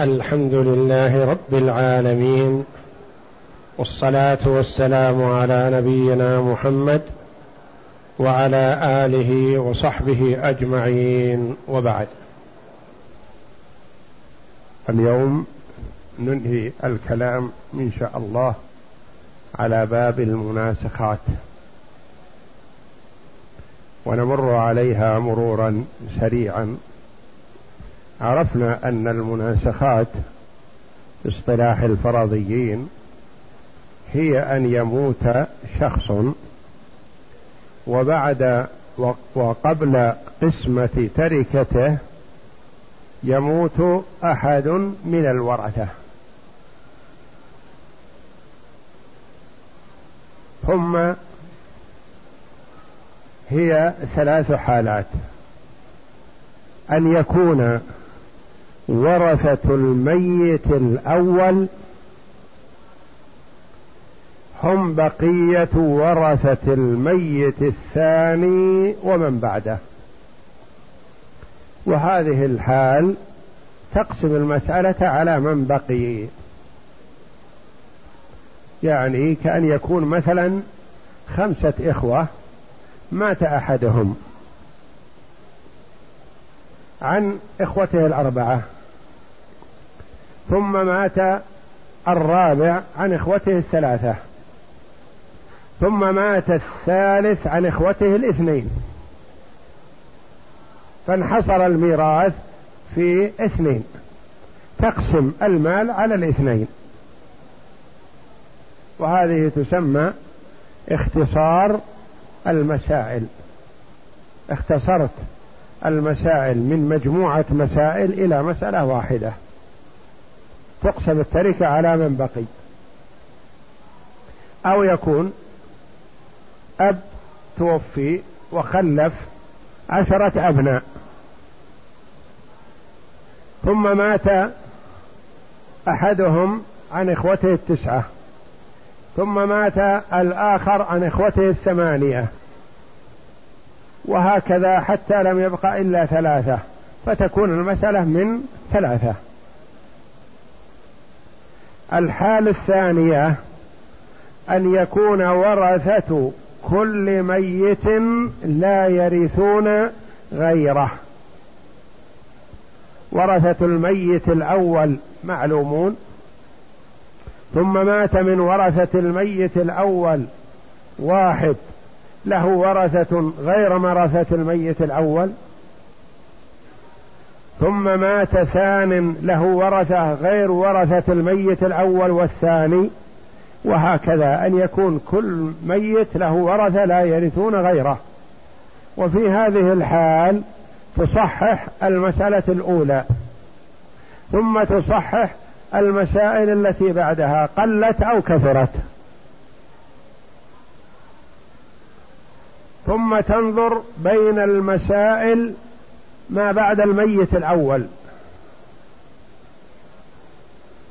الحمد لله رب العالمين والصلاة والسلام على نبينا محمد وعلى آله وصحبه أجمعين وبعد. اليوم ننهي الكلام إن شاء الله على باب المناسخات. ونمر عليها مرورا سريعا. عرفنا أن المناسخات اصطلاح الفرضيين هي أن يموت شخص وبعد وقبل قسمة تركته يموت أحد من الورثة. ثم هي ثلاث حالات. أن يكون ورثة الميت الأول هم بقية ورثة الميت الثاني ومن بعده. وهذه الحال تقسم المسألة على من بقي. يعني كأن يكون مثلا خمسة إخوة مات أحدهم. عن إخوته الأربعة. ثم مات الرابع عن إخوته الثلاثة. ثم مات الثالث عن إخوته الاثنين. فانحصر الميراث في اثنين. تقسم المال على الاثنين. وهذه تسمى اختصار المسائل. اختصرت. المسائل من مجموعة مسائل إلى مسألة واحدة. تقسم التركة على من بقي. أو يكون أب توفي وخلف عشرة أبناء. ثم مات أحدهم عن إخوته التسعة. ثم مات الآخر عن إخوته الثمانية. وهكذا حتى لم يبق إلا ثلاثة فتكون المسألة من ثلاثة. الحال الثانية أن يكون ورثة كل ميت لا يرثون غيره. ورثة الميت الأول معلومون ثم مات من ورثة الميت الأول واحد. له ورثة غير ورثة الميت الأول ثم مات ثان له ورثة غير ورثة الميت الأول والثاني وهكذا أن يكون كل ميت له ورثة لا يرثون غيره. وفي هذه الحال تصحح المسألة الأولى ثم تصحح المسائل التي بعدها قلت أو كثرت. ثم تنظر بين المسائل ما بعد الميت الأول.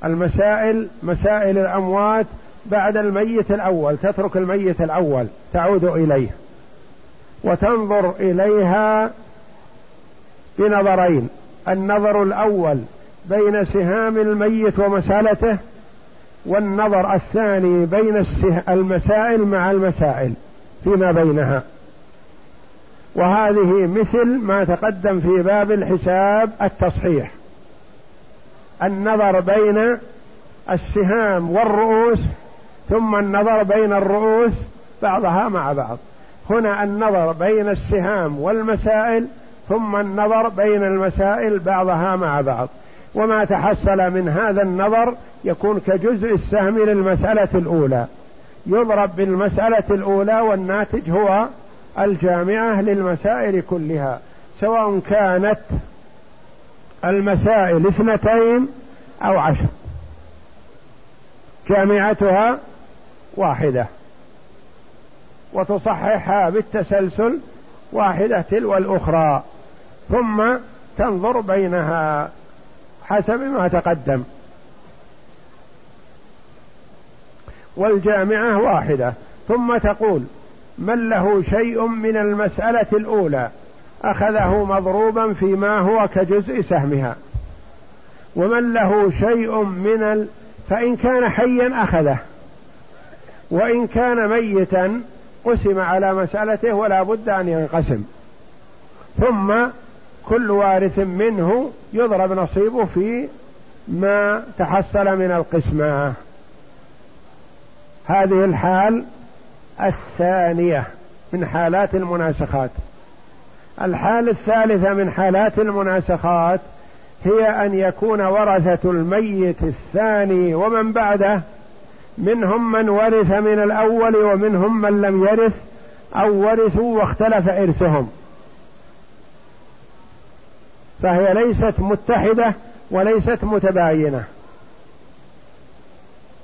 المسائل مسائل الأموات بعد الميت الأول تترك الميت الأول تعود إليه وتنظر إليها بنظرين النظر الأول بين سهام الميت ومسالته والنظر الثاني بين المسائل مع المسائل فيما بينها. وهذه مثل ما تقدم في باب الحساب التصحيح. النظر بين السهام والرؤوس ثم النظر بين الرؤوس بعضها مع بعض. هنا النظر بين السهام والمسائل ثم النظر بين المسائل بعضها مع بعض. وما تحصل من هذا النظر يكون كجزء السهم للمسألة الأولى. يضرب بالمسألة الأولى والناتج هو الجامعة للمسائل كلها سواء كانت المسائل اثنتين أو عشر. جامعتها واحدة وتصححها بالتسلسل واحدة تلو الأخرى ثم تنظر بينها حسب ما تقدم. والجامعة واحدة ثم تقول من له شيء من المسألة الأولى أخذه مضروبا فيما هو كجزء سهمها. ومن له شيء من ال... فإن كان حيا أخذه. وإن كان ميتا قسم على مسألته ولا بد أن ينقسم. ثم كل وارث منه يضرب نصيبه في ما تحصل من القسمة. هذه الحال الثانية من حالات المناسخات. الحال الثالثة من حالات المناسخات هي أن يكون ورثة الميت الثاني ومن بعده منهم من ورث من الأول ومنهم من لم يرث أو ورثوا واختلف إرثهم. فهي ليست متحدة وليست متباينة.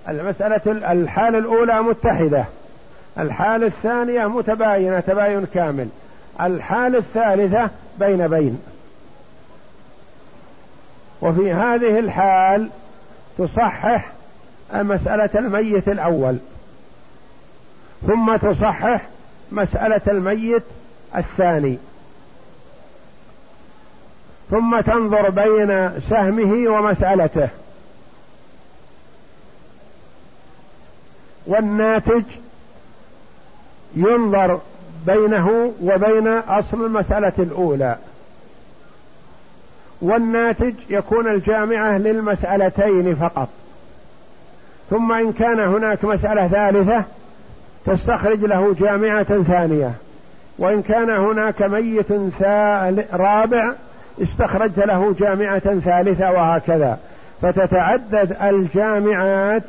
المسألة الحالة الأولى متحدة. الحالة الثانية متباينة تباين كامل. الحالة الثالثة بين بين. وفي هذه الحال تصحح مسألة الميت الأول. ثم تصحح مسألة الميت الثاني. ثم تنظر بين سهمه ومسألته. والناتج ينظر بينه وبين أصل المسألة الأولى. والناتج يكون الجامعة للمسألتين فقط. ثم إن كان هناك مسألة ثالثة تستخرج له جامعة ثانية. وإن كان هناك ميت رابع استخرجت له جامعة ثالثة وهكذا. فتتعدد الجامعات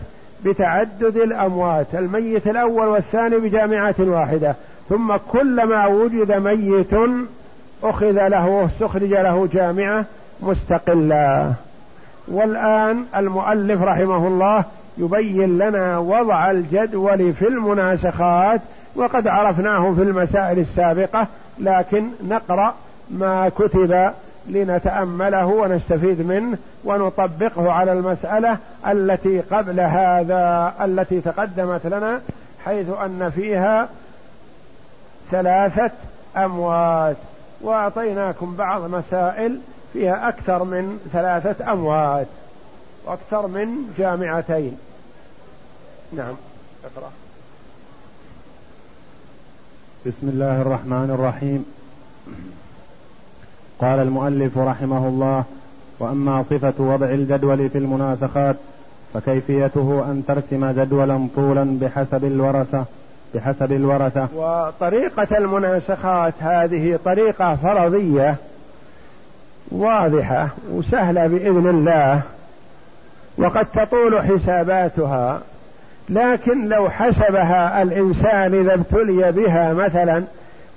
بتعدد الأموات الميت الأول والثاني بجامعة واحدة ثم كلما وجد ميت أخذ له واستخرج له جامعة مستقلة. والآن المؤلف رحمه الله يبين لنا وضع الجدول في المناسخات وقد عرفناه في المسائل السابقة لكن نقرأ ما كتب لنتأمله ونستفيد منه ونطبقه على المسألة التي قبل هذا التي تقدمت لنا حيث أن فيها ثلاثة أموات. وأعطيناكم بعض مسائل فيها أكثر من ثلاثة أموات وأكثر من جامعتين. نعم. اقرأ. بسم الله الرحمن الرحيم. قال المؤلف رحمه الله وأما صفة وضع الجدول في المناسخات فكيفيته أن ترسم جدولا طولا بحسب الورثة بحسب الورثة. وطريقة المناسخات هذه طريقة فرضية واضحة وسهلة بإذن الله وقد تطول حساباتها لكن لو حسبها الإنسان إذا ابتلي بها مثلا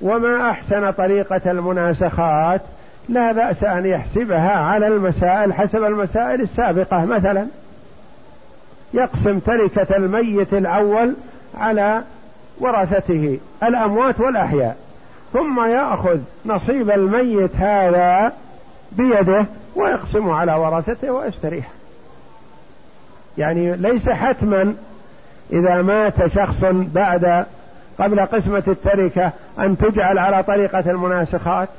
وما أحسن طريقة المناسخات لا بأس أن يحسبها على المسائل حسب المسائل السابقة. مثلا يقسم تركة الميت الأول على ورثته الأموات والأحياء ثم يأخذ نصيب الميت هذا بيده ويقسمه على ورثته ويستريح. يعني ليس حتما إذا مات شخص بعد قبل قسمة التركة أن تجعل على طريقة المناسخات.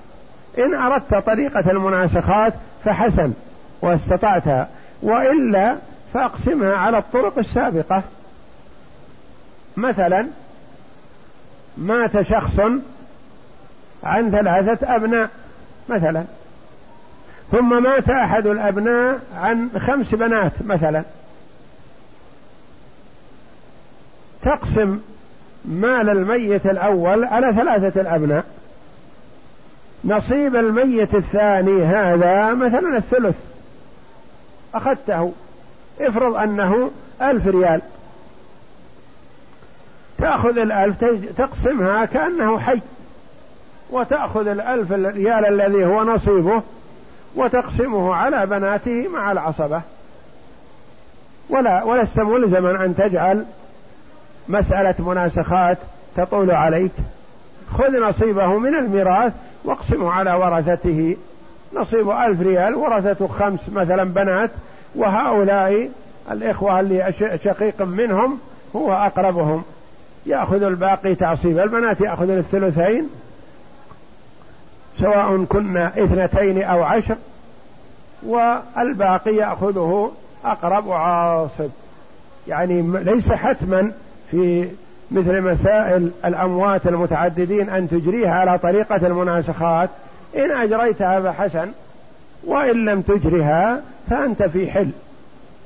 إن أردت طريقة المناسخات فحسن واستطعتها وإلا فأقسمها على الطرق السابقة. مثلا مات شخص عن ثلاثة أبناء مثلا. ثم مات أحد الأبناء عن خمس بنات مثلا. تقسم مال الميت الأول على ثلاثة الأبناء. نصيب الميت الثاني هذا مثلا الثلث. أخذته. افرض أنه ألف ريال. تأخذ الألف تقسمها كأنه حي. وتأخذ الألف ريال الذي هو نصيبه وتقسمه على بناته مع العصبة. ولا ولست ملزما أن تجعل مسألة مناسخات تطول عليك. خذ نصيبه من الميراث واقسمه على ورثته. نصيب ألف ريال ورثته خمس مثلا بنات وهؤلاء الإخوة اللي شقيق منهم هو أقربهم. يأخذ الباقي تعصيب. البنات يأخذ الثلثين سواء كنا اثنتين أو عشر والباقي يأخذه أقرب عاصب يعني ليس حتما في مثل مسائل الأموات المتعددين أن تجريها على طريقة المناسخات. إن أجريتها فحسن وإن لم تجرها فأنت في حل.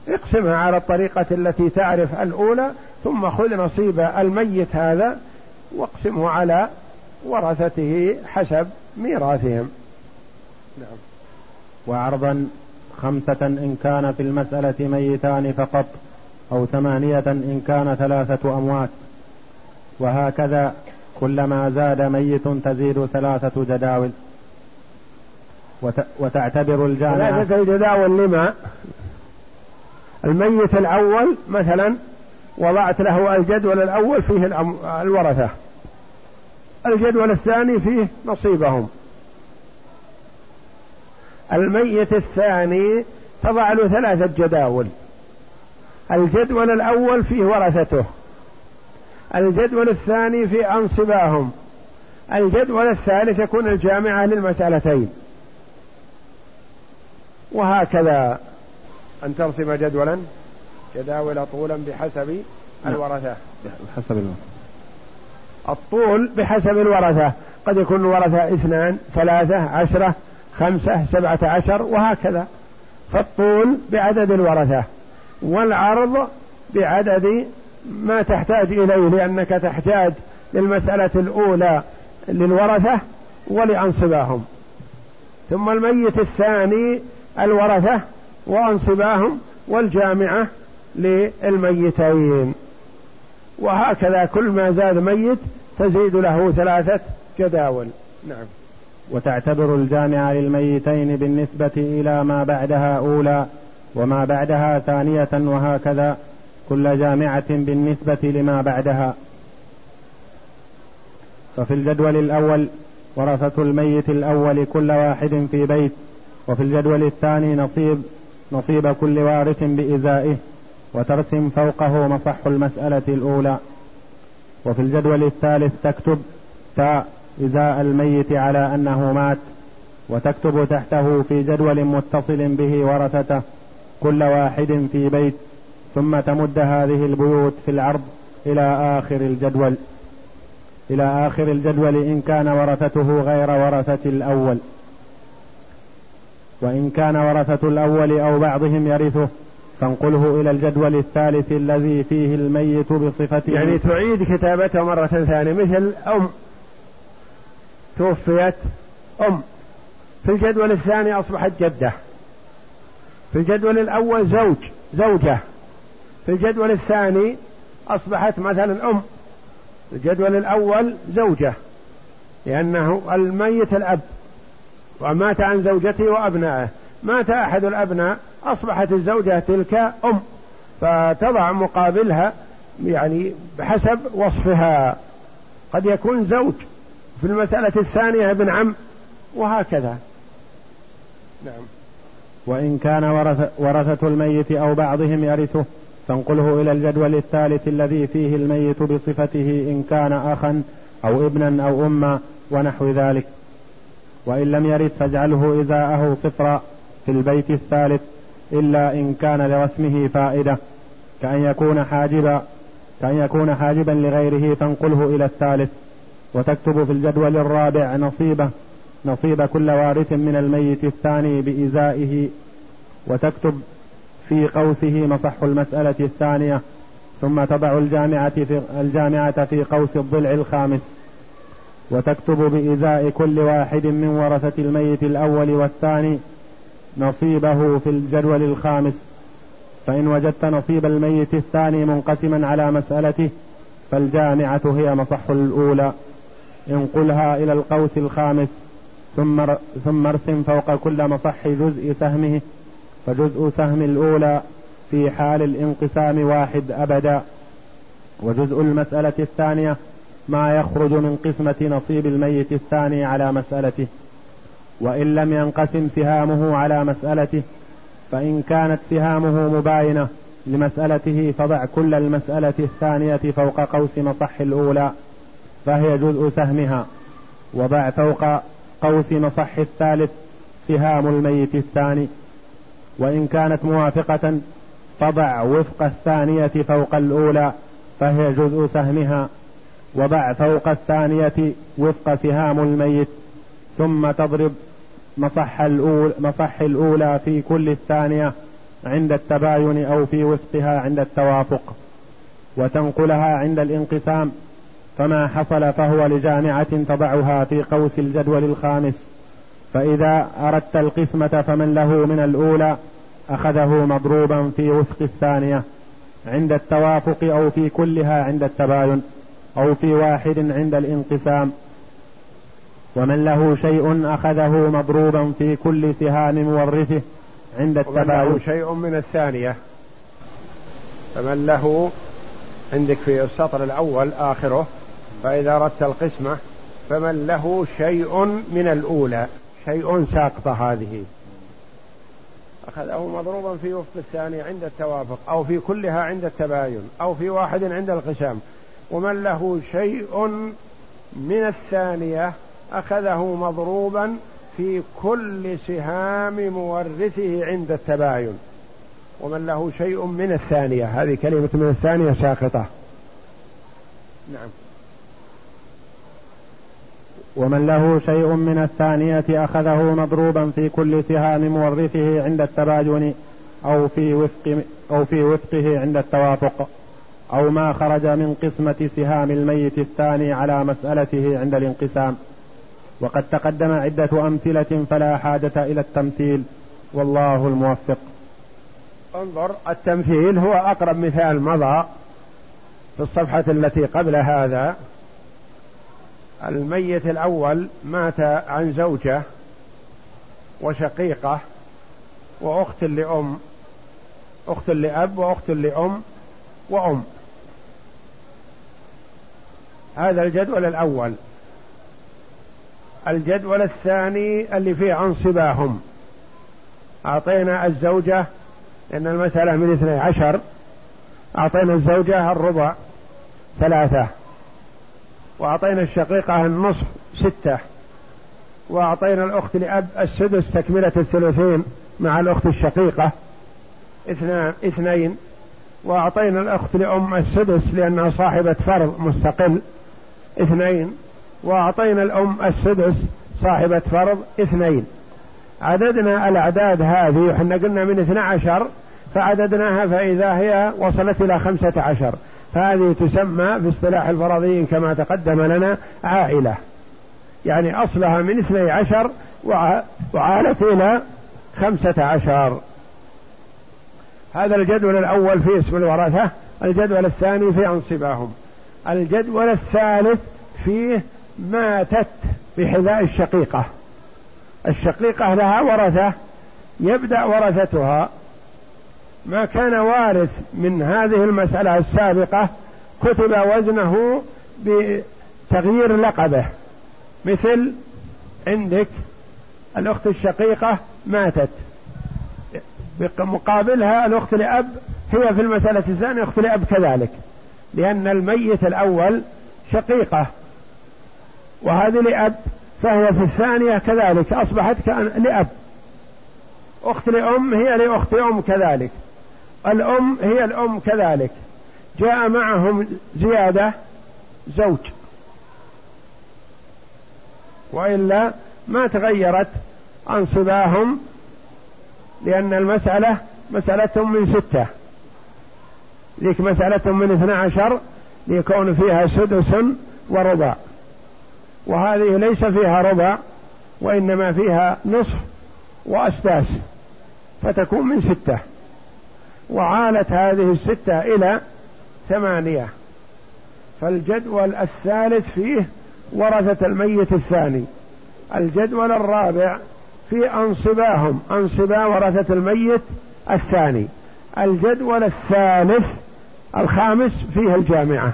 اقسمها على الطريقة التي تعرف الأولى ثم خذ نصيب الميت هذا واقسمه على ورثته حسب ميراثهم. نعم. وعرضا خمسة إن كان في المسألة ميتان فقط أو ثمانية إن كان ثلاثة أموات. وهكذا كلما زاد ميت تزيد ثلاثة جداول. وتعتبر الجامعة ثلاثة جداول لما؟ الميت الأول مثلا وضعت له الجدول الأول فيه الورثة. الجدول الثاني فيه نصيبهم. الميت الثاني تضع له ثلاثة جداول. الجدول الأول فيه ورثته. الجدول الثاني في أنصباهم. الجدول الثالث يكون الجامعة للمسألتين. وهكذا. أن ترسم جدولا جداول طولا بحسب نعم. الورثة. بحسب الورثة. الطول بحسب الورثة. قد يكون الورثة اثنان ثلاثة عشرة خمسة سبعة عشر وهكذا. فالطول بعدد الورثة. والعرض بعدد ما تحتاج إليه لأنك تحتاج للمسألة الأولى للورثة ولأنصباهم. ثم الميت الثاني الورثة وأنصباهم والجامعة للميتين. وهكذا كل ما زاد ميت تزيد له ثلاثة جداول. نعم. وتعتبر الجامعة للميتين بالنسبة إلى ما بعدها أولى وما بعدها ثانية وهكذا. كل جامعة بالنسبة لما بعدها. ففي الجدول الأول ورثة الميت الأول كل واحد في بيت وفي الجدول الثاني نصيب نصيب كل وارث بإزائه وترسم فوقه مصح المسألة الأولى. وفي الجدول الثالث تكتب تاء إزاء الميت على أنه مات وتكتب تحته في جدول متصل به ورثته كل واحد في بيت ثم تمد هذه البيوت في العرض إلى آخر الجدول إلى آخر الجدول إن كان ورثته غير ورثة الأول. وإن كان ورثة الأول أو بعضهم يرثه فانقله إلى الجدول الثالث الذي فيه الميت بصفته. يعني تعيد كتابته مرة ثانية مثل أم توفيت أم. في الجدول الثاني أصبحت جدة. في الجدول الأول زوج زوجة. في الجدول الثاني أصبحت مثلا أم الجدول الأول زوجة لأنه الميت الأب ومات عن زوجته وأبنائه. مات أحد الأبناء أصبحت الزوجة تلك أم فتضع مقابلها يعني بحسب وصفها. قد يكون زوج في المسألة الثانية ابن عم وهكذا. نعم. وإن كان ورث ورثة الميت أو بعضهم يرثه فانقله إلى الجدول الثالث الذي فيه الميت بصفته إن كان أخا أو ابنا أو أما ونحو ذلك. وإن لم يرث فاجعله إزاءه صفرا في البيت الثالث إلا إن كان لرسمه فائدة. كأن يكون حاجبا كأن يكون حاجبا لغيره فانقله إلى الثالث. وتكتب في الجدول الرابع نصيبة نصيب كل وارث من الميت الثاني بإزائه. وتكتب في قوسه مصح المسألة الثانية ثم تضع الجامعة في الجامعة في قوس الضلع الخامس. وتكتب بإزاء كل واحد من ورثة الميت الأول والثاني نصيبه في الجدول الخامس. فإن وجدت نصيب الميت الثاني منقسما على مسألته فالجامعة هي مصح الأولى. انقلها إلى القوس الخامس ثم ثم ارسم فوق كل مصح جزء سهمه فجزء سهم الأولى في حال الانقسام واحد أبدا. وجزء المسألة الثانية ما يخرج من قسمة نصيب الميت الثاني على مسألته. وإن لم ينقسم سهامه على مسألته فإن كانت سهامه مباينة لمسألته فضع كل المسألة الثانية فوق قوس مصح الأولى فهي جزء سهمها. وضع فوق قوس مصح الثالث سهام الميت الثاني. وإن كانت موافقة فضع وفق الثانية فوق الأولى فهي جزء سهمها. وضع فوق الثانية وفق سهام الميت ثم تضرب مصح الأولى, مصح الأولى في كل الثانية عند التباين أو في وفقها عند التوافق. وتنقلها عند الانقسام فما حصل فهو لجامعة تضعها في قوس الجدول الخامس. فإذا أردت القسمة فمن له من الأولى أخذه مضروبا في وفق الثانية عند التوافق أو في كلها عند التباين أو في واحد عند الانقسام. ومن له شيء أخذه مضروبا في كل سهام مورثه عند التباين له شيء من الثانية فمن له عندك في السطر الأول آخره فإذا أردت القسمة فمن له شيء من الأولى. شيء ساقطة هذه. أخذه مضروبا في وفق الثاني عند التوافق أو في كلها عند التباين أو في واحد عند القسام ومن له شيء من الثانية أخذه مضروبا في كل سهام مورثه عند التباين. ومن له شيء من الثانية هذه كلمة من الثانية ساقطة. نعم. ومن له شيء من الثانية أخذه مضروبا في كل سهام مورثه عند التباين أو في وفق أو في وفقه عند التوافق أو ما خرج من قسمة سهام الميت الثاني على مسألته عند الانقسام. وقد تقدم عدة أمثلة فلا حاجة إلى التمثيل والله الموفق. انظر التمثيل هو أقرب مثال مضى في الصفحة التي قبل هذا. الميت الأول مات عن زوجة وشقيقة وأخت لأم أخت لأب وأخت لأم وأم. هذا الجدول الأول. الجدول الثاني اللي فيه أنصباهم. أعطينا الزوجة لأن المسألة من اثني عشر. أعطينا الزوجة الربع ثلاثة. وأعطينا الشقيقة النصف ستة. وأعطينا الأخت لأب السدس تكملة الثلثين مع الأخت الشقيقة اثنان اثنين. وأعطينا الأخت لأم السدس لأنها صاحبة فرض مستقل اثنين. وأعطينا الأم السدس صاحبة فرض اثنين. عددنا الأعداد هذه إحنا قلنا من اثنى عشر فعددناها فإذا هي وصلت إلى خمسة عشر. فهذه تسمى باصطلاح الفرضيين كما تقدم لنا عائلة. يعني أصلها من اثني عشر وعالت إلى خمسة عشر. هذا الجدول الأول في اسم الورثة الجدول الثاني في أنصباهم الجدول الثالث فيه ماتت بحذاء الشقيقة. الشقيقة لها ورثة يبدأ ورثتها ما كان وارث من هذه المسألة السابقة كتب وزنه بتغيير لقبه. مثل عندك الأخت الشقيقة ماتت. مقابلها الأخت لأب هي في المسألة الثانية أخت لأب كذلك. لأن الميت الأول شقيقة وهذه لأب فهي في الثانية كذلك أصبحت كأن لأب. أخت لأم هي لأخت أم كذلك. الأم هي الأم كذلك. جاء معهم زيادة زوج. وإلا ما تغيرت أنصباهم لأن المسألة مسألة من ستة. ذيك مسألة من اثنى عشر ليكون فيها سدس وربع. وهذه ليس فيها ربع وإنما فيها نصف وأسداس فتكون من ستة. وعالت هذه الستة إلى ثمانية. فالجدول الثالث فيه ورثة الميت الثاني. الجدول الرابع في أنصباهم أنصبا ورثة الميت الثاني. الجدول الثالث الخامس فيه الجامعة.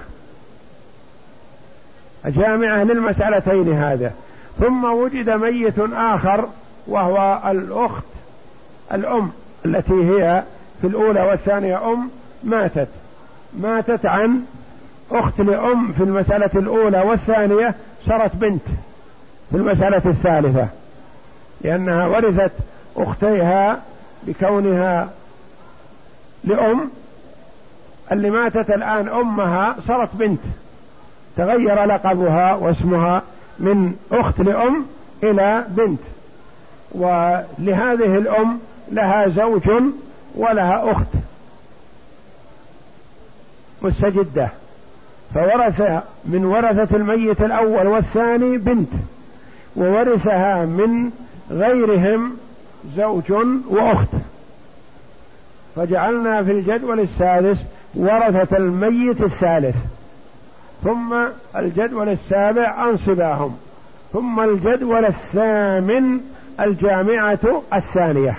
جامعة للمسألتين هذا ثم وجد ميت آخر وهو الأخت الأم التي هي في الأولى والثانية أم ماتت. ماتت عن أخت لأم في المسألة الأولى والثانية صارت بنت في المسألة الثالثة لأنها ورثت أختيها بكونها لأم. اللي ماتت الآن أمها صارت بنت. تغير لقبها واسمها من أخت لأم إلى بنت. ولهذه الأم لها زوج ولها أخت مستجدة فورث من ورثة الميت الأول والثاني بنت وورثها من غيرهم زوج وأخت. فجعلنا في الجدول السادس ورثة الميت الثالث ثم الجدول السابع أنصباهم ثم الجدول الثامن الجامعة الثانية.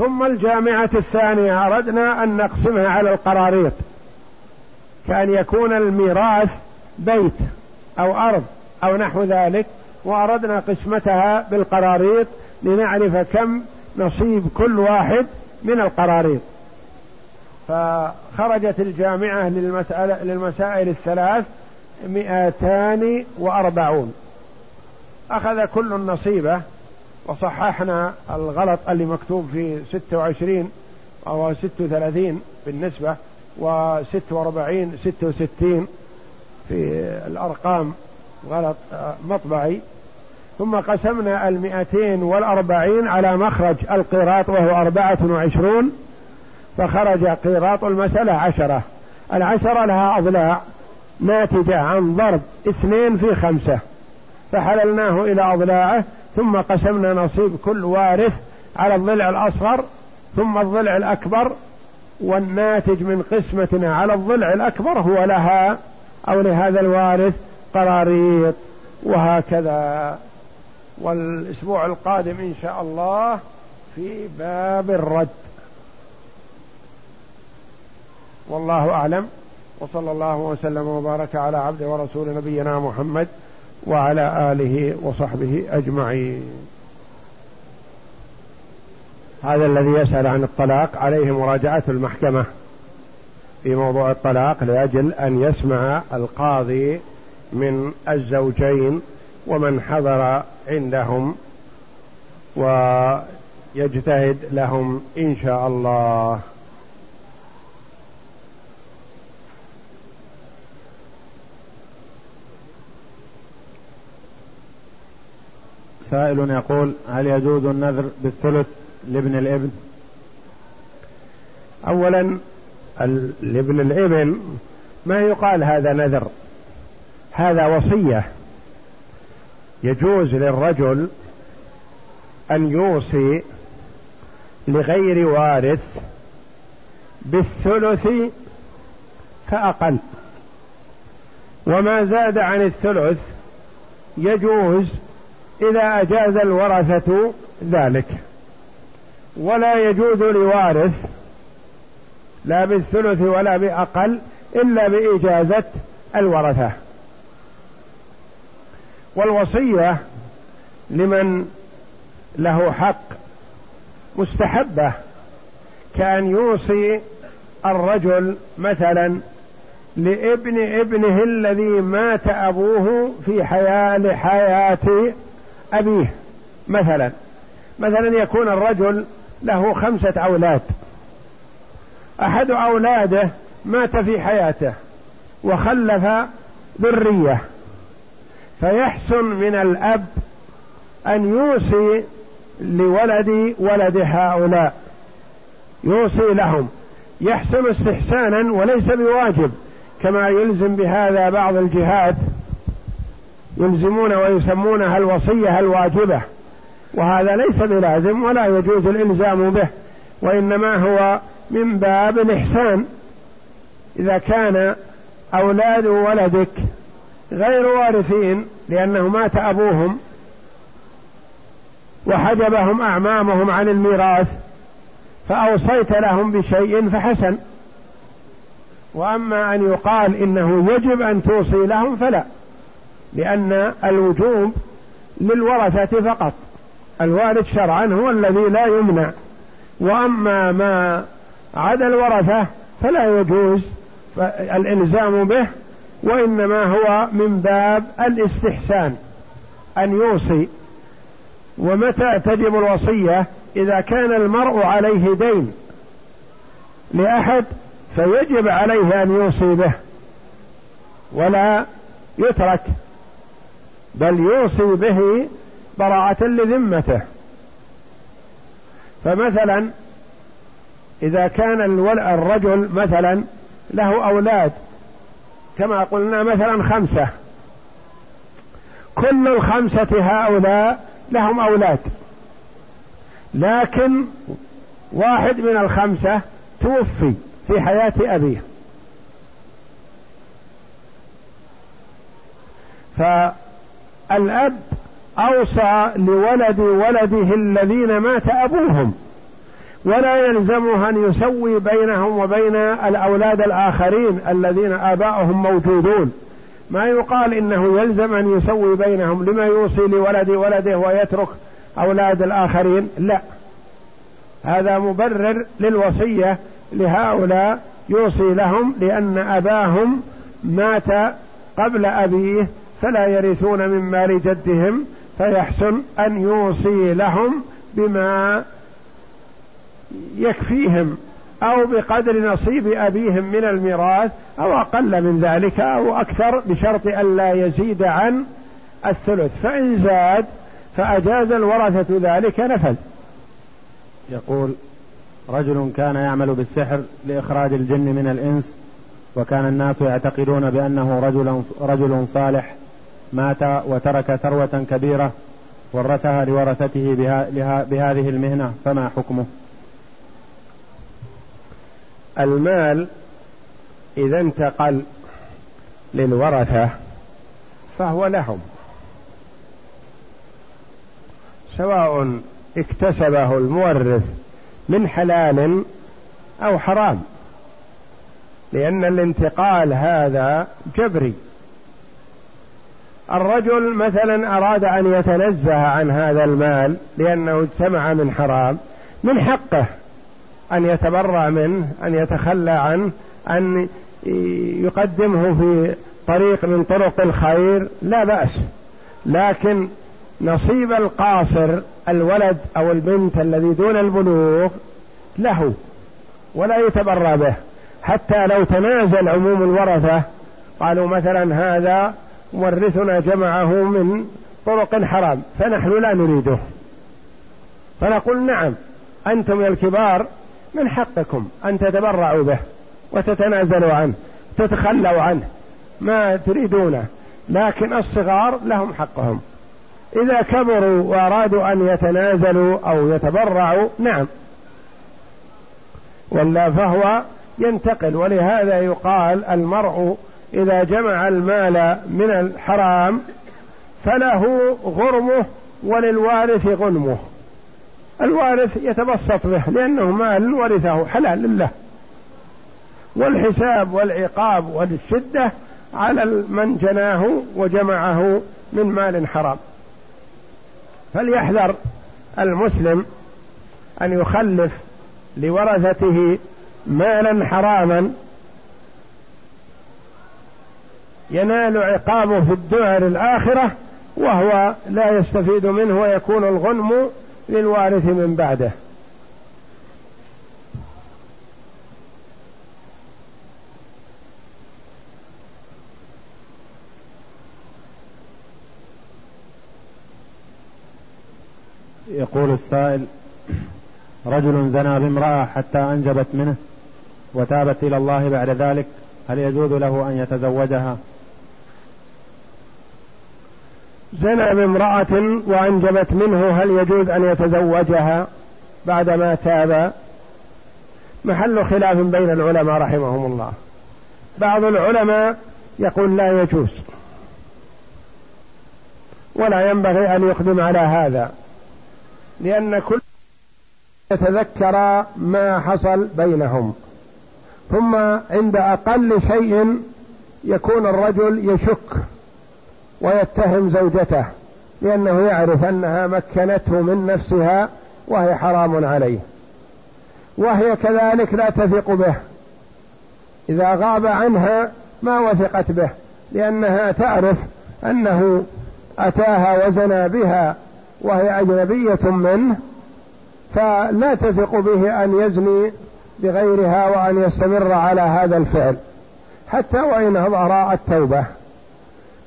ثم الجامعة الثانية أردنا أن نقسمها على القراريط. كأن يكون الميراث بيت أو أرض أو نحو ذلك وأردنا قسمتها بالقراريط لنعرف كم نصيب كل واحد من القراريط. فخرجت الجامعة للمسألة للمسائل الثلاث مئتان وأربعون. أخذ كل نصيبه وصححنا الغلط اللي مكتوب في ستة وعشرين أو ستة وثلاثين بالنسبة وستة وأربعين ستة وستين في الأرقام. غلط مطبعي. ثم قسمنا المئتين والأربعين على مخرج القيراط وهو أربعة وعشرون فخرج قيراط المسألة عشرة. العشرة لها أضلاع ناتجة عن ضرب اثنين في خمسة. فحللناه إلى أضلاعه ثم قسمنا نصيب كل وارث على الضلع الأصغر ثم الضلع الأكبر والناتج من قسمتنا على الضلع الأكبر هو لها أو لهذا الوارث قراريط وهكذا. والأسبوع القادم إن شاء الله في باب الرد. والله أعلم. وصلى الله وسلم وبارك على عبد ورسول نبينا محمد وعلى آله وصحبه أجمعين. هذا الذي يسأل عن الطلاق عليه مراجعة المحكمة في موضوع الطلاق لأجل أن يسمع القاضي من الزوجين ومن حضر عندهم ويجتهد لهم إن شاء الله. سائل يقول هل يجوز النذر بالثلث لابن الابن اولا لابن الابن ما يقال هذا نذر. هذا وصية. يجوز للرجل أن يوصي لغير وارث بالثلث فأقل. وما زاد عن الثلث يجوز إذا أجاز الورثة ذلك. ولا يجوز لوارث لا بالثلث ولا بأقل إلا بإجازة الورثة. والوصية لمن له حق مستحبة كأن يوصي الرجل مثلا لابن ابنه الذي مات أبوه في حياة أبيه مثلا. مثلا يكون الرجل له خمسة أولاد. أحد أولاده مات في حياته وخلف ذرية. فيحسن من الأب أن يوصي لولد ولد هؤلاء. يوصي لهم. يحسن استحسانا وليس بواجب كما يلزم بهذا بعض الجهات. يلزمون ويسمونها الوصية الواجبة. وهذا ليس بلازم ولا يجوز الإلزام به وإنما هو من باب الإحسان. إذا كان أولاد ولدك غير وارثين لأنه مات أبوهم وحجبهم أعمامهم عن الميراث فأوصيت لهم بشيء فحسن. وأما أن يقال إنه يجب أن توصي لهم فلا. لأن الوجوب للورثة فقط. الوارث شرعا هو الذي لا يمنع. وأما ما عدا الورثة فلا يجوز الإلزام به وإنما هو من باب الاستحسان أن يوصي. ومتى تجب الوصية؟ إذا كان المرء عليه دين لأحد فيجب عليه أن يوصي به ولا يترك بل يوصي به براعة لذمته. فمثلا إذا كان الرجل مثلا له أولاد كما قلنا مثلا خمسة. كل الخمسة هؤلاء لهم أولاد. لكن واحد من الخمسة توفي في حياة أبيه. فالأب أوصى لولد ولده الذين مات أبوهم. ولا يلزمه أن يسوي بينهم وبين الأولاد الآخرين الذين آباؤهم موجودون. ما يقال إنه يلزم أن يسوي بينهم. لما يوصي لولد ولده ويترك أولاد الآخرين؟ لا. هذا مبرر للوصية لهؤلاء. يوصي لهم لأن أباهم مات قبل أبيه فلا يرثون من مال جدهم فيحسن أن يوصي لهم بما يكفيهم أو بقدر نصيب أبيهم من الميراث أو أقل من ذلك أو أكثر بشرط ألا يزيد عن الثلث. فإن زاد فأجاز الورثة ذلك نفذ. يقول رجل كان يعمل بالسحر لإخراج الجن من الإنس وكان الناس يعتقدون بأنه رجل, رجل صالح مات وترك ثروة كبيرة ورثها لورثته بها بهذه المهنة فما حكمه؟ المال إذا انتقل للورثة فهو لهم. سواء اكتسبه المورث من حلال أو حرام لأن الانتقال هذا جبري. الرجل مثلا أراد أن يتنزه عن هذا المال لأنه اجتمع من حرام من حقه أن يتبرع منه أن يتخلى عنه أن يقدمه في طريق من طرق الخير لا بأس. لكن نصيب القاصر الولد أو البنت الذي دون البلوغ له ولا يتبرى به. حتى لو تنازل عموم الورثة قالوا مثلا هذا مورثنا جمعه من طرق حرام فنحن لا نريده. فنقول نعم أنتم يا الكبار من حقكم أن تتبرعوا به وتتنازلوا عنه تتخلوا عنه. ما تريدونه لكن الصغار لهم حقهم. إذا كبروا وأرادوا أن يتنازلوا أو يتبرعوا نعم. ولا فهو ينتقل ولهذا يقال المرء إذا جمع المال من الحرام فله غرمه وللوارث غنمه. الوارث يتبسط به لأنه مال ورثه حلال له. والحساب والعقاب والشدة على من جناه وجمعه من مال حرام. فليحذر المسلم أن يخلف لورثته مالا حراما ينال عقابه في الدعر الآخرة وهو لا يستفيد منه ويكون الغنم للوارث من بعده. يقول السائل رجل زنى بامرأة حتى أنجبت منه وتابت إلى الله بعد ذلك هل يجوز له أن يتزوجها؟ زنى بامرأة وأنجبت منه هل يجوز أن يتزوجها بعدما تاب؟ محل خلاف بين العلماء رحمهم الله. بعض العلماء يقول لا يجوز. ولا ينبغي أن يقدم على هذا. لأن كل يتذكر ما حصل بينهم. ثم عند أقل شيء يكون الرجل يشك. ويتهم زوجته لأنه يعرف أنها مكنته من نفسها وهي حرام عليه. وهي كذلك لا تثق به. إذا غاب عنها ما وثقت به لأنها تعرف أنه أتاها وزنى بها وهي أجنبية منه فلا تثق به أن يزني بغيرها وأن يستمر على هذا الفعل. حتى وإن أظهر التوبة.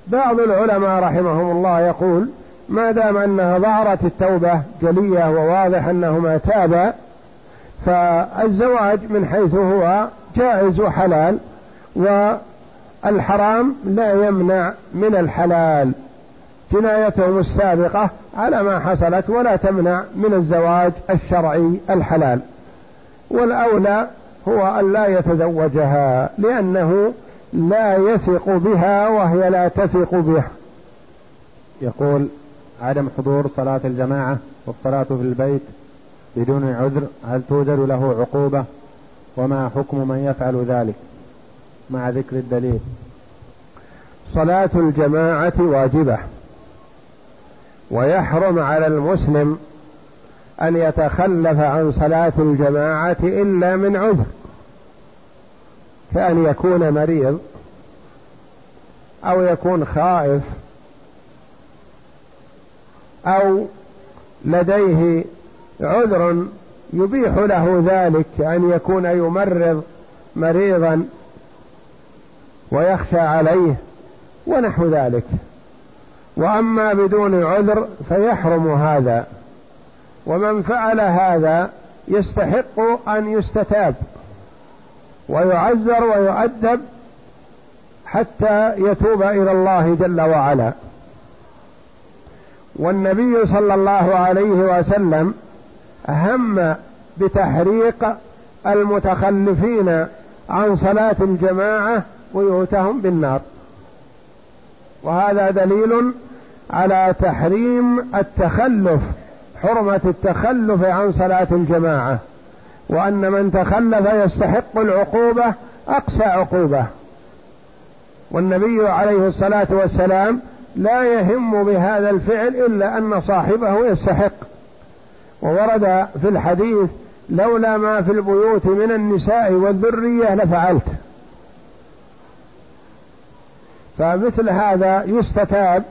بعض العلماء رحمهم الله يقول ما دام أنها ظهرت التوبة جلية وواضح أنهما تابا فالزواج من حيث هو جائز وحلال والحرام لا يمنع من الحلال. جنايتهم السابقة على ما حصلت ولا تمنع من الزواج الشرعي الحلال. والأولى هو أن لا يتزوجها لأنه لا يثق بها وهي لا تثق به يقول عدم حضور صلاة الجماعة والصلاة في البيت بدون عذر هل توجد له عقوبة؟ وما حكم من يفعل ذلك؟ مع ذكر الدليل. صلاة الجماعة واجبة. ويحرم على المسلم أن يتخلف عن صلاة الجماعة إلا من عذر. كأن يكون مريض أو يكون خائف أو لديه عذر يبيح له ذلك أن يكون يمرض مريضا ويخشى عليه ونحو ذلك. وأما بدون عذر فيحرم هذا ومن فعل هذا يستحق أن يستتاب. ويعذر ويؤدب حتى يتوب إلى الله جل وعلا. والنبي صلى الله عليه وسلم هم بتحريق المتخلفين عن صلاة الجماعة بيوتهم بالنار. وهذا دليل على تحريم التخلف حرمة التخلف عن صلاة الجماعة. وأن من تخلف يستحق العقوبة أقسى عقوبة. والنبي عليه الصلاة والسلام لا يهم بهذا الفعل إلا أن صاحبه يستحق. وورد في الحديث لولا ما في البيوت من النساء والذرية لفعلت. فمثل هذا يستتاب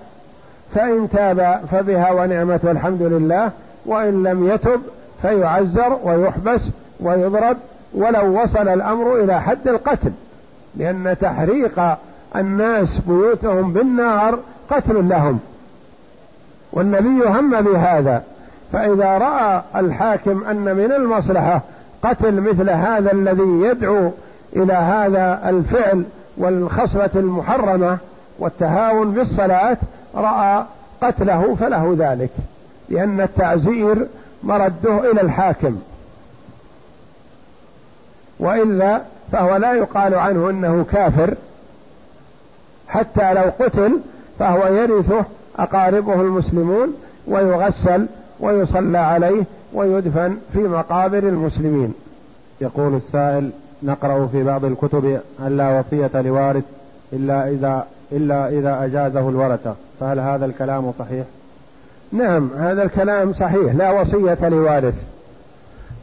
فإن تاب فبها ونعمت والحمد لله وإن لم يتب فيعزر ويحبس ويضرب ولو وصل الأمر إلى حد القتل لأن تحريق الناس بيوتهم بالنار قتل لهم. والنبي هم بهذا. فإذا رأى الحاكم أن من المصلحة قتل مثل هذا الذي يدعو إلى هذا الفعل والخصلة المحرمة والتهاون بالصلاة رأى قتله فله ذلك لأن التعزير مرده إلى الحاكم. وإلا فهو لا يقال عنه أنه كافر. حتى لو قتل فهو يرثه أقاربه المسلمون ويغسل ويصلى عليه ويدفن في مقابر المسلمين. يقول السائل نقرأ في بعض الكتب أن لا وصية لوارث إلا إذا إلا إذا أجازه الورثة فهل هذا الكلام صحيح؟ نعم هذا الكلام صحيح لا وصية لوارث.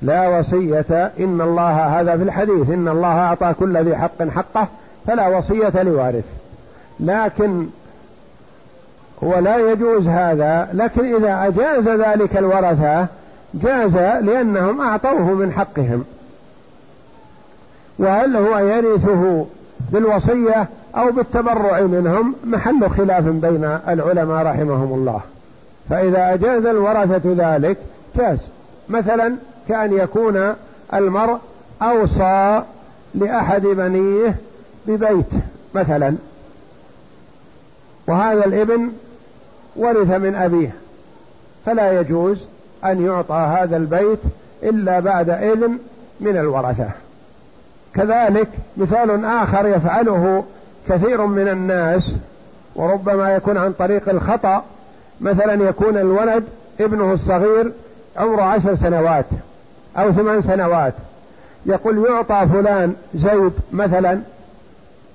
لا وصية إن الله هذا في الحديث إن الله أعطى كل ذي حق حقه فلا وصية لوارث. لكن هو لا يجوز هذا لكن إذا أجاز ذلك الورثة جاز لأنهم أعطوه من حقهم. وهل هو يرثه بالوصية أو بالتبرع منهم؟ محل خلاف بين العلماء رحمهم الله. فإذا أجاز الورثة ذلك جاز. مثلا كأن يكون المرء أوصى لأحد بنيه ببيت مثلا. وهذا الابن ورث من أبيه. فلا يجوز أن يعطى هذا البيت إلا بعد إذن من الورثة. كذلك مثال آخر يفعله كثير من الناس وربما يكون عن طريق الخطأ مثلا يكون الولد ابنه الصغير عمره عشر سنوات. أو ثمان سنوات. يقول يعطى فلان زيد مثلا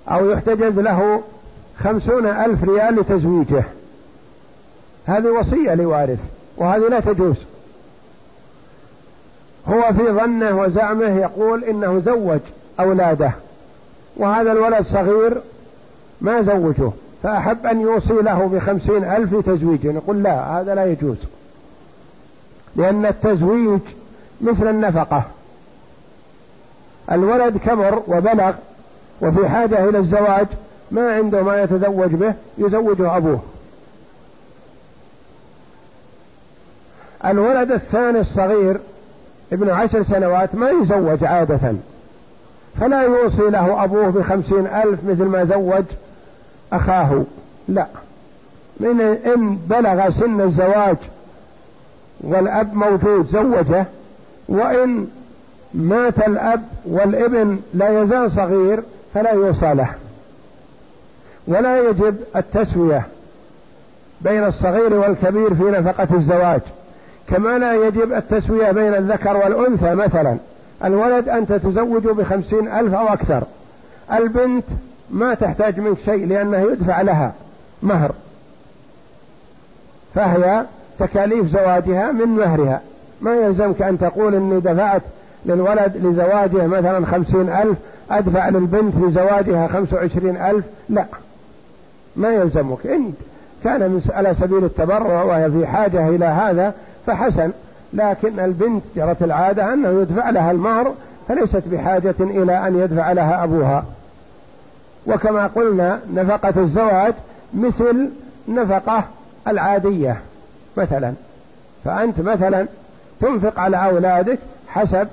أو يحتجز له خمسون ألف ريال لتزويجه. هذه وصية لوارث وهذه لا تجوز. هو في ظنه وزعمه يقول إنه زوج أولاده وهذا الولد صغير ما زوجه فأحب أن يوصي له بخمسين ألف لتزويجه. نقول لا هذا لا يجوز لأن التزويج مثل النفقة. الولد كبر وبلغ وفي حاجة إلى الزواج ما عنده ما يتزوج به يزوجه أبوه. الولد الثاني الصغير ابن عشر سنوات ما يزوج عادة. فلا يوصي له أبوه بخمسين ألف مثل ما زوج أخاه. لا. من إن بلغ سن الزواج والأب موجود زوجه وإن مات الأب والابن لا يزال صغير فلا يوصى له. ولا يجب التسوية بين الصغير والكبير في نفقة الزواج. كما لا يجب التسوية بين الذكر والأنثى مثلا. الولد أنت تزوجه بخمسين ألف أو أكثر. البنت ما تحتاج منك شيء لأنه يدفع لها مهر. فهي تكاليف زواجها من مهرها. ما يلزمك أن تقول إني دفعت للولد لزواجه مثلا خمسين ألف أدفع للبنت لزواجها خمسة وعشرين ألف؟ لا. ما يلزمك. إن كان على سبيل التبرع وهي في حاجة إلى هذا فحسن. لكن البنت جرت العادة أنه يدفع لها المهر فليست بحاجة إلى أن يدفع لها أبوها. وكما قلنا نفقة الزواج مثل نفقة العادية مثلا. فأنت مثلا تنفق على أولادك حسب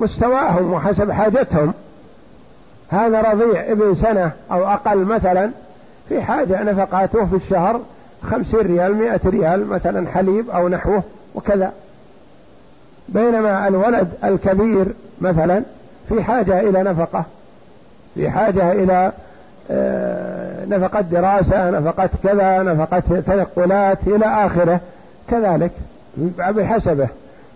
مستواهم وحسب حاجتهم. هذا رضيع ابن سنة أو أقل مثلا في حاجة نفقاته في الشهر خمسين ريال مئة ريال مثلا حليب أو نحوه وكذا. بينما الولد الكبير مثلا في حاجة إلى نفقة في حاجة إلى آه، نفقة دراسة نفقة كذا نفقة تنقلات إلى آخره. كذلك بحسبه.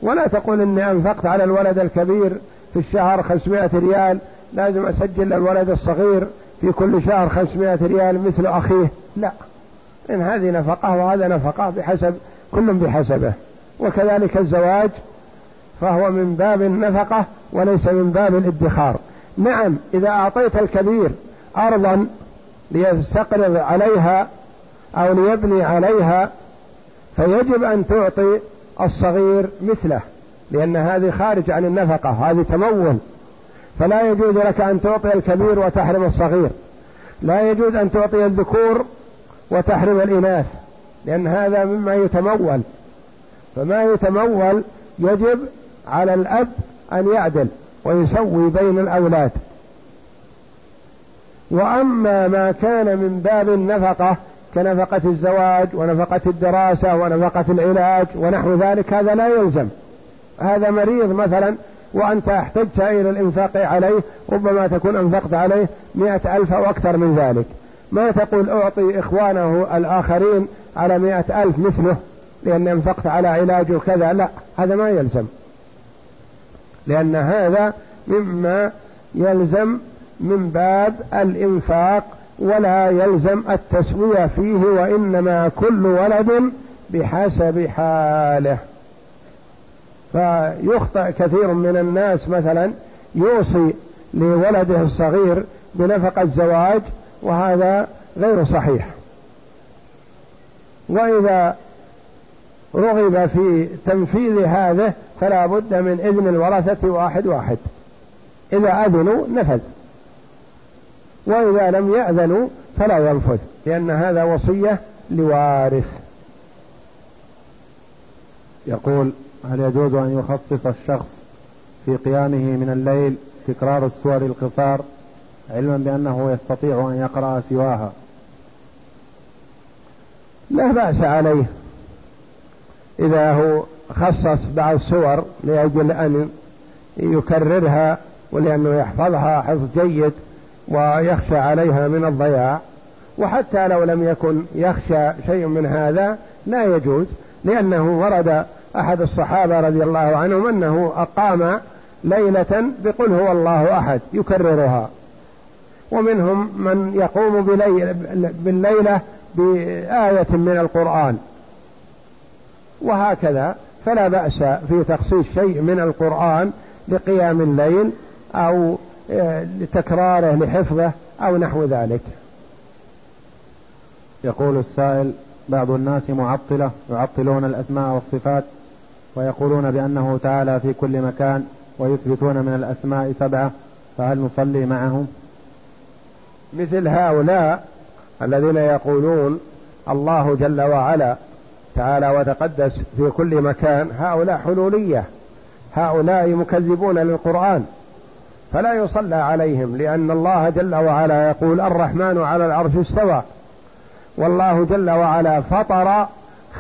ولا تقول إني أنفقت على الولد الكبير في الشهر خمسمائة ريال لازم أسجل الولد الصغير في كل شهر خمسمائة ريال مثل أخيه. لا. إن هذه نفقة وهذا نفقة بحسب كل بحسبه. وكذلك الزواج فهو من باب النفقة وليس من باب الادخار. نعم إذا أعطيت الكبير أرضا ليستقرض عليها أو ليبني عليها فيجب أن تعطي الصغير مثله لأن هذه خارج عن النفقة هذه تمول. فلا يجوز لك أن تعطي الكبير وتحرم الصغير. لا يجوز أن تعطي الذكور وتحرم الإناث لأن هذا مما يتمول. فما يتمول يجب على الأب أن يعدل ويسوي بين الأولاد. وأما ما كان من باب النفقة كنفقة الزواج ونفقة الدراسة ونفقة العلاج ونحو ذلك هذا لا يلزم. هذا مريض مثلا وأنت احتجت إلى الإنفاق عليه ربما تكون أنفقت عليه مئة ألف أو أكثر من ذلك. ما تقول أعطي إخوانه الآخرين على مئة ألف مثله لأن أنفقت على علاجه كذا لا هذا ما يلزم. لأن هذا مما يلزم من باب الإنفاق ولا يلزم التسوية فيه وإنما كل ولد بحسب حاله. فيخطئ كثير من الناس مثلا يوصي لولده الصغير بنفقة زواج وهذا غير صحيح. وإذا رغب في تنفيذ هذا فلا بد من إذن الورثة واحد واحد. إذا أذنوا نفذ. وإذا لم يأذنوا فلا ينفذ لأن هذا وصية لوارث. يقول هل يجوز أن يخصص الشخص في قيامه من الليل تكرار السور القصار علما بأنه يستطيع أن يقرأ سواها؟ لا بأس عليه. إذا هو خصص بعض السور لأجل أن يكررها ولأنه يحفظها حفظ جيد ويخشى عليها من الضياع. وحتى لو لم يكن يخشى شيء من هذا لا يجوز لأنه ورد أحد الصحابة رضي الله عنهم أنه أقام ليلة بقل هو الله أحد يكررها. ومنهم من يقوم بالليلة بآية من القرآن. وهكذا فلا بأس في تخصيص شيء من القرآن لقيام الليل أو لتكراره لحفظه أو نحو ذلك. يقول السائل بعض الناس معطلة يعطلون الأسماء والصفات ويقولون بأنه تعالى في كل مكان ويثبتون من الأسماء سبعة فهل نصلي معهم؟ مثل هؤلاء الذين يقولون الله جل وعلا تعالى وتقدس في كل مكان هؤلاء حلولية هؤلاء مكذبون للقرآن. فلا يصلى عليهم لأن الله جل وعلا يقول الرحمن على العرش استوى. والله جل وعلا فطر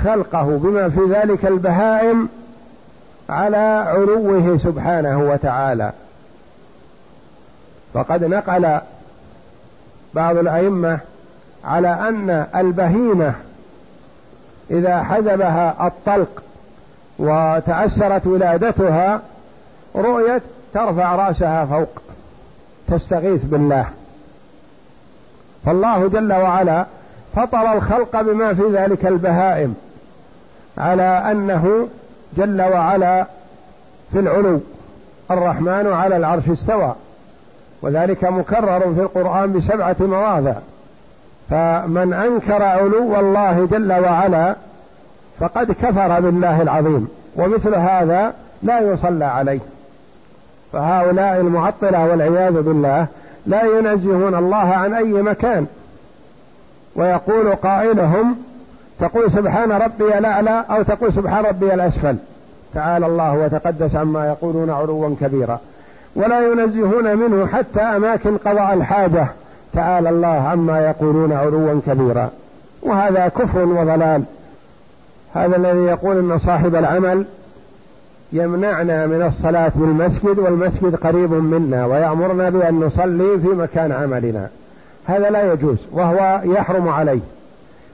خلقه بما في ذلك البهائم على علوه سبحانه وتعالى. فقد نقل بعض الأئمة على أن البهيمة إذا حجبها الطلق وتأثرت ولادتها رؤيت ترفع رأسها فوق تستغيث بالله. فالله جل وعلا فطر الخلق بما في ذلك البهائم على أنه جل وعلا في العلو الرحمن على العرش استوى وذلك مكرر في القرآن بسبعة مواضع. فمن أنكر علو الله جل وعلا فقد كفر بالله العظيم ومثل هذا لا يصلى عليه. فهؤلاء المعطلة والعياذ بالله لا ينزهون الله عن أي مكان. ويقول قائلهم تقول سبحان ربي الأعلى أو تقول سبحان ربي الأسفل. تعالى الله وتقدس عما يقولون علوا كبيرا. ولا ينزهون منه حتى أماكن قضاء الحاجة. تعالى الله عما يقولون علوا كبيرا. وهذا كفر وضلال. هذا الذي يقول إن صاحب العمل يمنعنا من الصلاة بالمسجد والمسجد قريب منا ويأمرنا بأن نصلي في مكان عملنا. هذا لا يجوز وهو يحرم عليه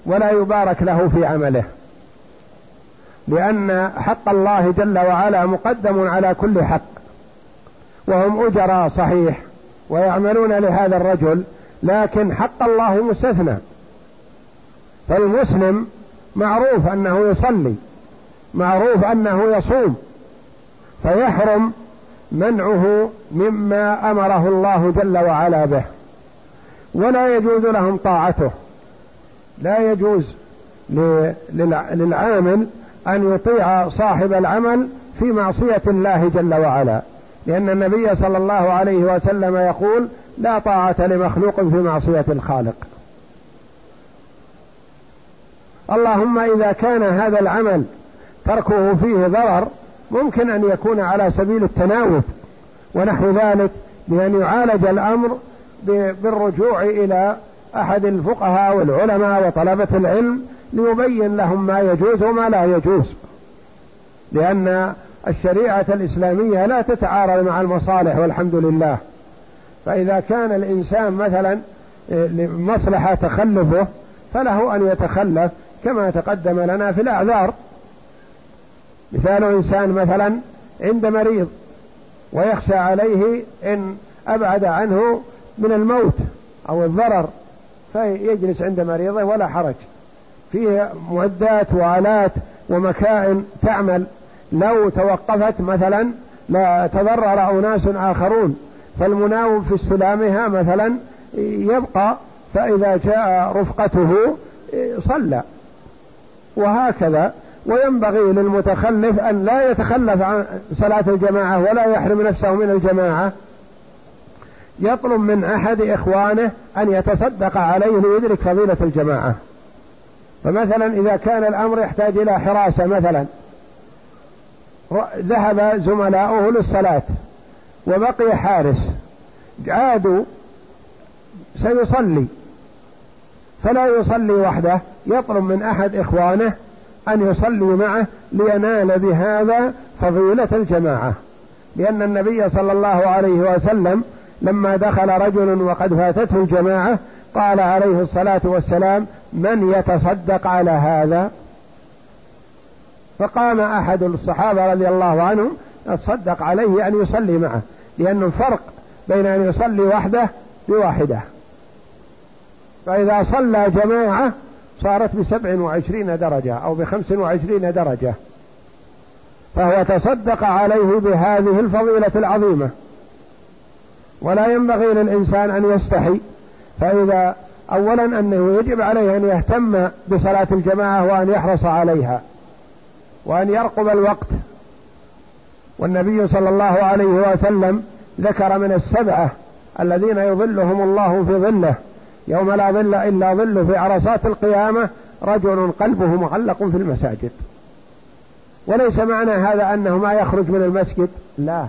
ولا يبارك له في عمله. لأن حق الله جل وعلا مقدم على كل حق وهم أجراء صحيح ويعملون لهذا الرجل لكن حق الله مستثنى. فالمسلم معروف أنه يصلي معروف أنه يصوم فيحرم منعه مما أمره الله جل وعلا به. ولا يجوز لهم طاعته. لا يجوز للعامل أن يطيع صاحب العمل في معصية الله جل وعلا. لأن النبي صلى الله عليه وسلم يقول لا طاعة لمخلوق في معصية الخالق. اللهم إذا كان هذا العمل تركه فيه ضرر ممكن أن يكون على سبيل التناوب ونحو ذلك بأن يعالج الأمر بالرجوع إلى أحد الفقهاء والعلماء وطلبة العلم ليبين لهم ما يجوز وما لا يجوز. لأن الشريعة الإسلامية لا تتعارض مع المصالح والحمد لله. فإذا كان الإنسان مثلا لمصلحة تخلفه فله أن يتخلف كما تقدم لنا في الأعذار. مثال إنسان مثلا عند مريض ويخشى عليه إن أبعد عنه من الموت أو الضرر فيجلس عند مريضه ولا حرج. فيه معدات وآلات ومكائن تعمل. لو توقفت مثلا لا تضرر أناس آخرون فالمناوب في استلامها مثلا يبقى فإذا جاء رفقته صلى. وهكذا. وينبغي للمتخلف أن لا يتخلف عن صلاة الجماعة ولا يحرم نفسه من الجماعة. يطلب من أحد إخوانه أن يتصدق عليه ليدرك فضيلة الجماعة. فمثلا إذا كان الأمر يحتاج إلى حراسة مثلا ذهب زملاؤه للصلاة وبقي حارس عادوا سيصلي. فلا يصلي وحده يطلب من أحد إخوانه أن يصلي معه لينال بهذا فضيلة الجماعة. لأن النبي صلى الله عليه وسلم لما دخل رجل وقد فاتته الجماعة قال عليه الصلاة والسلام من يتصدق على هذا؟ فقام أحد الصحابة رضي الله عنهم يتصدق عليه أن يصلي معه لأن الفرق بين أن يصلي وحده بواحدة. فإذا صلى جماعة صارت بسبع وعشرين درجة أو بخمس وعشرين درجة. فهو تصدق عليه بهذه الفضيلة العظيمة. ولا ينبغي للإنسان أن يستحي فإذا أولا أنه يجب عليه أن يهتم بصلاة الجماعة وأن يحرص عليها وأن يرقب الوقت. والنبي صلى الله عليه وسلم ذكر من السبعة الذين يظلهم الله في ظله يوم لا ظل إلا ظل في عرصات القيامة رجل قلبه معلق في المساجد. وليس معنى هذا أنه ما يخرج من المسجد؟ لا.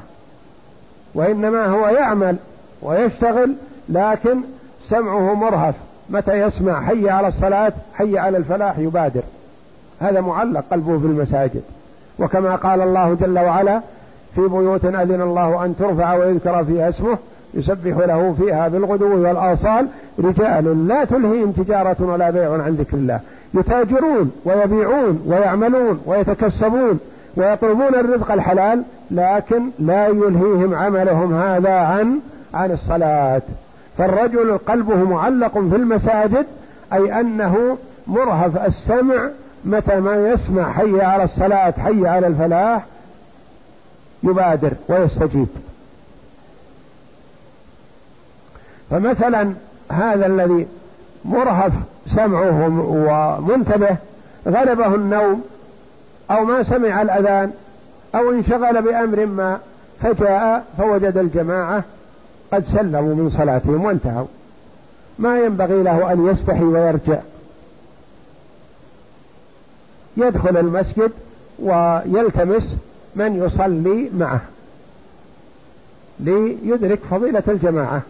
وإنما هو يعمل ويشتغل لكن سمعه مرهف. متى يسمع حي على الصلاة حي على الفلاح يبادر. هذا معلق قلبه في المساجد. وكما قال الله جل وعلا في بيوت أذن الله أن ترفع ويذكر فيها اسمه يسبح له فيها بالغدو والآصال رجال لا تلهيهم تجارة ولا بيع عن ذكر الله. يتاجرون ويبيعون ويعملون ويتكسبون ويطلبون الرزق الحلال لكن لا يلهيهم عملهم هذا عن عن الصلاة. فالرجل قلبه معلق في المساجد أي أنه مرهف السمع متى ما يسمع حي على الصلاة حي على الفلاح يبادر ويستجيب. فمثلا هذا الذي مرهف سمعه ومنتبه غلبه النوم أو ما سمع الأذان أو انشغل بأمر ما فجاء فوجد الجماعة قد سلموا من صلاتهم وانتهوا. ما ينبغي له أن يستحي ويرجع. يدخل المسجد ويلتمس من يصلي معه ليدرك فضيلة الجماعة.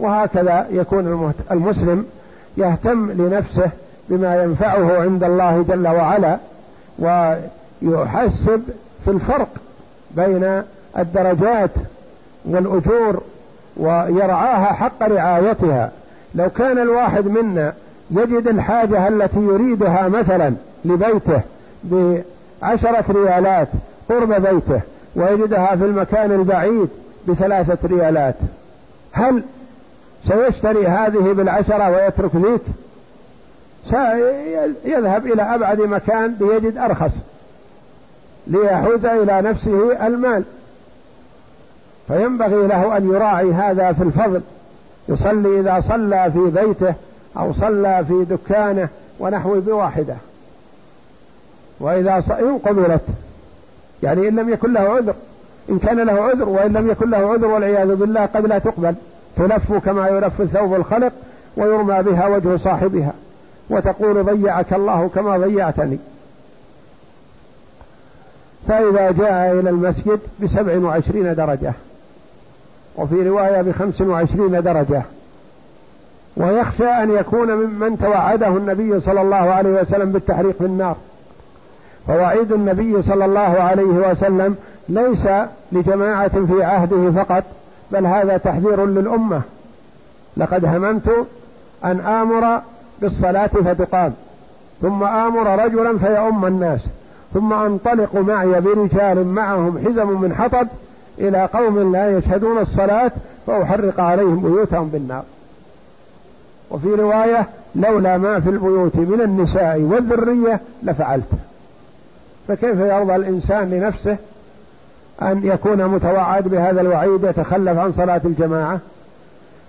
وهكذا يكون المسلم يهتم لنفسه بما ينفعه عند الله جل وعلا ويحسب في الفرق بين الدرجات والأجور ويرعاها حق رعايتها. لو كان الواحد منا يجد الحاجة التي يريدها مثلا لبيته بعشرة ريالات قرب بيته ويجدها في المكان البعيد بثلاثة ريالات هل سيشتري هذه بالعشرة ويترك ذيك سيذهب إلى أبعد مكان ليجد أرخص ليحوز إلى نفسه المال. فينبغي له أن يراعي هذا في الفضل يصلي إذا صلى في بيته أو صلى في دكانه ونحو بواحدة. وإذا إن قبلت يعني إن لم يكن له عذر إن كان له عذر وإن لم يكن له عذر والعياذ بالله قد لا تقبل. تلف كما يلف ثوب الخلق ويرمى بها وجه صاحبها وتقول ضيعك الله كما ضيعتني. فإذا جاء إلى المسجد بسبع وعشرين درجة وفي رواية بخمس وعشرين درجة. ويخشى أن يكون ممن توعده النبي صلى الله عليه وسلم بالتحريق في النار فوعيد النبي صلى الله عليه وسلم ليس لجماعة في عهده فقط بل هذا تحذير للأمة. لقد هممت أن آمر بالصلاة فتقام. ثم آمر رجلا فيؤم الناس. ثم أنطلق معي برجال معهم حزم من حطب إلى قوم لا يشهدون الصلاة فأحرق عليهم بيوتهم بالنار. وفي رواية لولا ما في البيوت من النساء والذرية لفعلت. فكيف يرضى الإنسان لنفسه أن يكون متوعد بهذا الوعيد يتخلف عن صلاة الجماعة.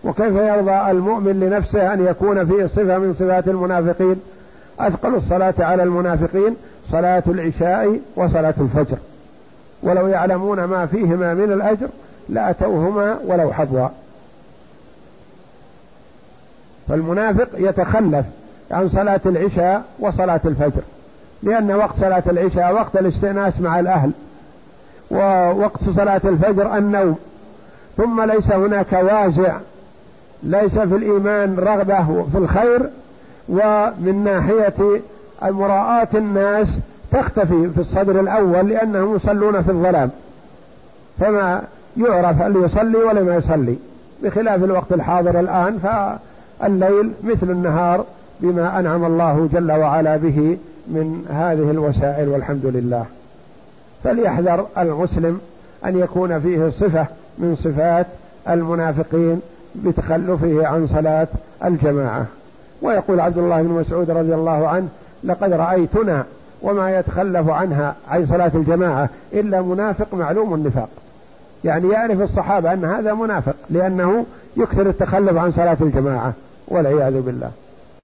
وكيف يرضى المؤمن لنفسه أن يكون فيه صفة من صفات المنافقين؟ أثقل الصلاة على المنافقين صلاة العشاء وصلاة الفجر. ولو يعلمون ما فيهما من الأجر لأتوهما ولو حظوا فالمنافق يتخلف عن صلاة العشاء وصلاة الفجر لأن وقت صلاة العشاء وقت الاستئناس مع الأهل. ووقت صلاة الفجر النوم. ثم ليس هناك وازع ليس في الإيمان رغبة في الخير ومن ناحية مراءاة الناس تختفي في الصدر الأول لأنهم يصلون في الظلام. فما يعرف هل يصلي ولا ما يصلي. بخلاف الوقت الحاضر الآن فالليل مثل النهار بما أنعم الله جل وعلا به من هذه الوسائل والحمد لله. فليحذر المسلم أن يكون فيه صفة من صفات المنافقين بتخلفه عن صلاة الجماعة. ويقول عبد الله بن مسعود رضي الله عنه لقد رأيتنا وما يتخلف عنها عن صلاة الجماعة إلا منافق معلوم النفاق. يعني يعرف الصحابة أن هذا منافق لأنه يكثر التخلف عن صلاة الجماعة والعياذ بالله.